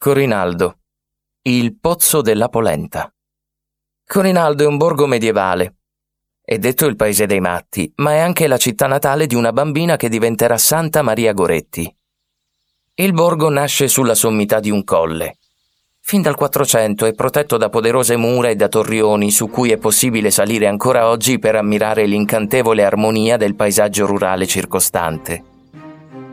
Corinaldo. Il pozzo della polenta. Corinaldo è un borgo medievale. È detto il paese dei matti, ma è anche la città natale di una bambina che diventerà Santa Maria Goretti. Il borgo nasce sulla sommità di un colle. Fin dal 400 è protetto da poderose mura e da torrioni su cui è possibile salire ancora oggi per ammirare l'incantevole armonia del paesaggio rurale circostante.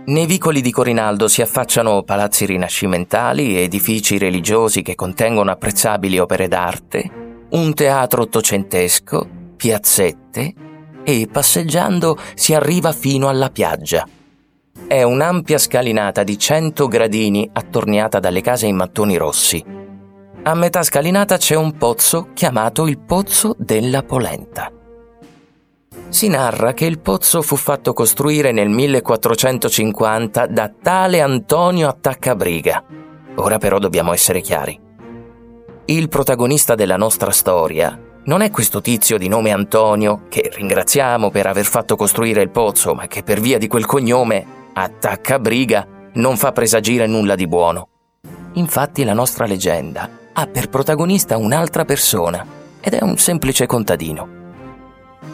Nei vicoli di Corinaldo si affacciano palazzi rinascimentali, edifici religiosi che contengono apprezzabili opere d'arte, un teatro ottocentesco, piazzette e passeggiando si arriva fino alla piaggia. È un'ampia scalinata di 100 gradini attorniata dalle case in mattoni rossi. A metà scalinata c'è un pozzo chiamato il Pozzo della Polenta. Si narra che il pozzo fu fatto costruire nel 1450 da tale Antonio Attaccabriga. Ora però dobbiamo essere chiari. Il protagonista della nostra storia non è questo tizio di nome Antonio, che ringraziamo per aver fatto costruire il pozzo, ma che per via di quel cognome, Attaccabriga, non fa presagire nulla di buono. Infatti la nostra leggenda ha per protagonista un'altra persona, ed è un semplice contadino.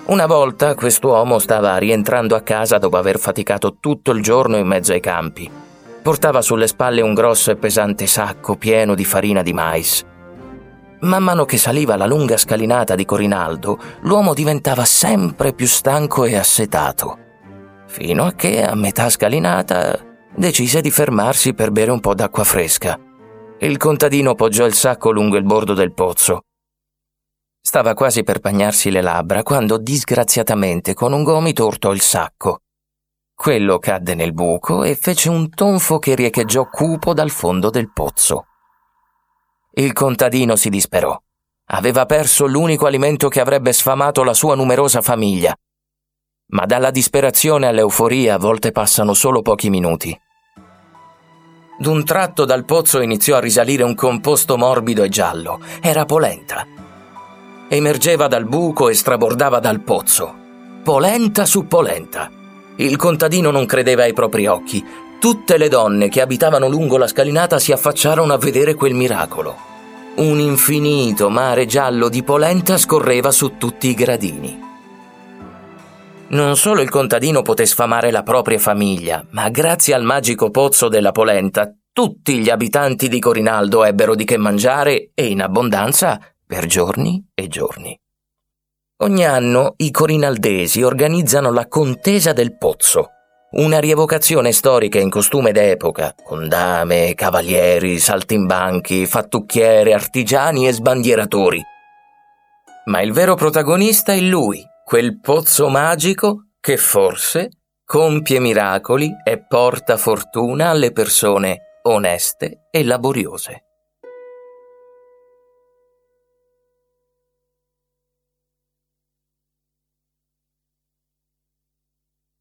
Una volta quest'uomo stava rientrando a casa dopo aver faticato tutto il giorno in mezzo ai campi. Portava sulle spalle un grosso e pesante sacco pieno di farina di mais. Man mano che saliva la lunga scalinata di Corinaldo, l'uomo diventava sempre più stanco e assetato. Fino a che, a metà scalinata, decise di fermarsi per bere un po' d'acqua fresca. Il contadino poggiò il sacco lungo il bordo del pozzo Stava quasi per bagnarsi le labbra quando disgraziatamente con un gomito urtò il sacco. Quello cadde nel buco e fece un tonfo che riecheggiò cupo dal fondo del pozzo. Il contadino si disperò. Aveva perso l'unico alimento che avrebbe sfamato la sua numerosa famiglia. Ma dalla disperazione all'euforia a volte passano solo pochi minuti. D'un tratto dal pozzo iniziò a risalire un composto morbido e giallo. Era polenta emergeva dal buco e strabordava dal pozzo. Polenta su polenta. Il contadino non credeva ai propri occhi. Tutte le donne che abitavano lungo la scalinata si affacciarono a vedere quel miracolo. Un infinito mare giallo di polenta scorreva su tutti i gradini. Non solo il contadino poté sfamare la propria famiglia, ma grazie al magico pozzo della polenta, tutti gli abitanti di Corinaldo ebbero di che mangiare e in abbondanza per giorni e giorni. Ogni anno i corinaldesi organizzano la Contesa del Pozzo, una rievocazione storica in costume d'epoca, con dame, cavalieri, saltimbanchi, fattucchiere, artigiani e sbandieratori. Ma il vero protagonista è lui, quel pozzo magico che forse compie miracoli e porta fortuna alle persone oneste e laboriose.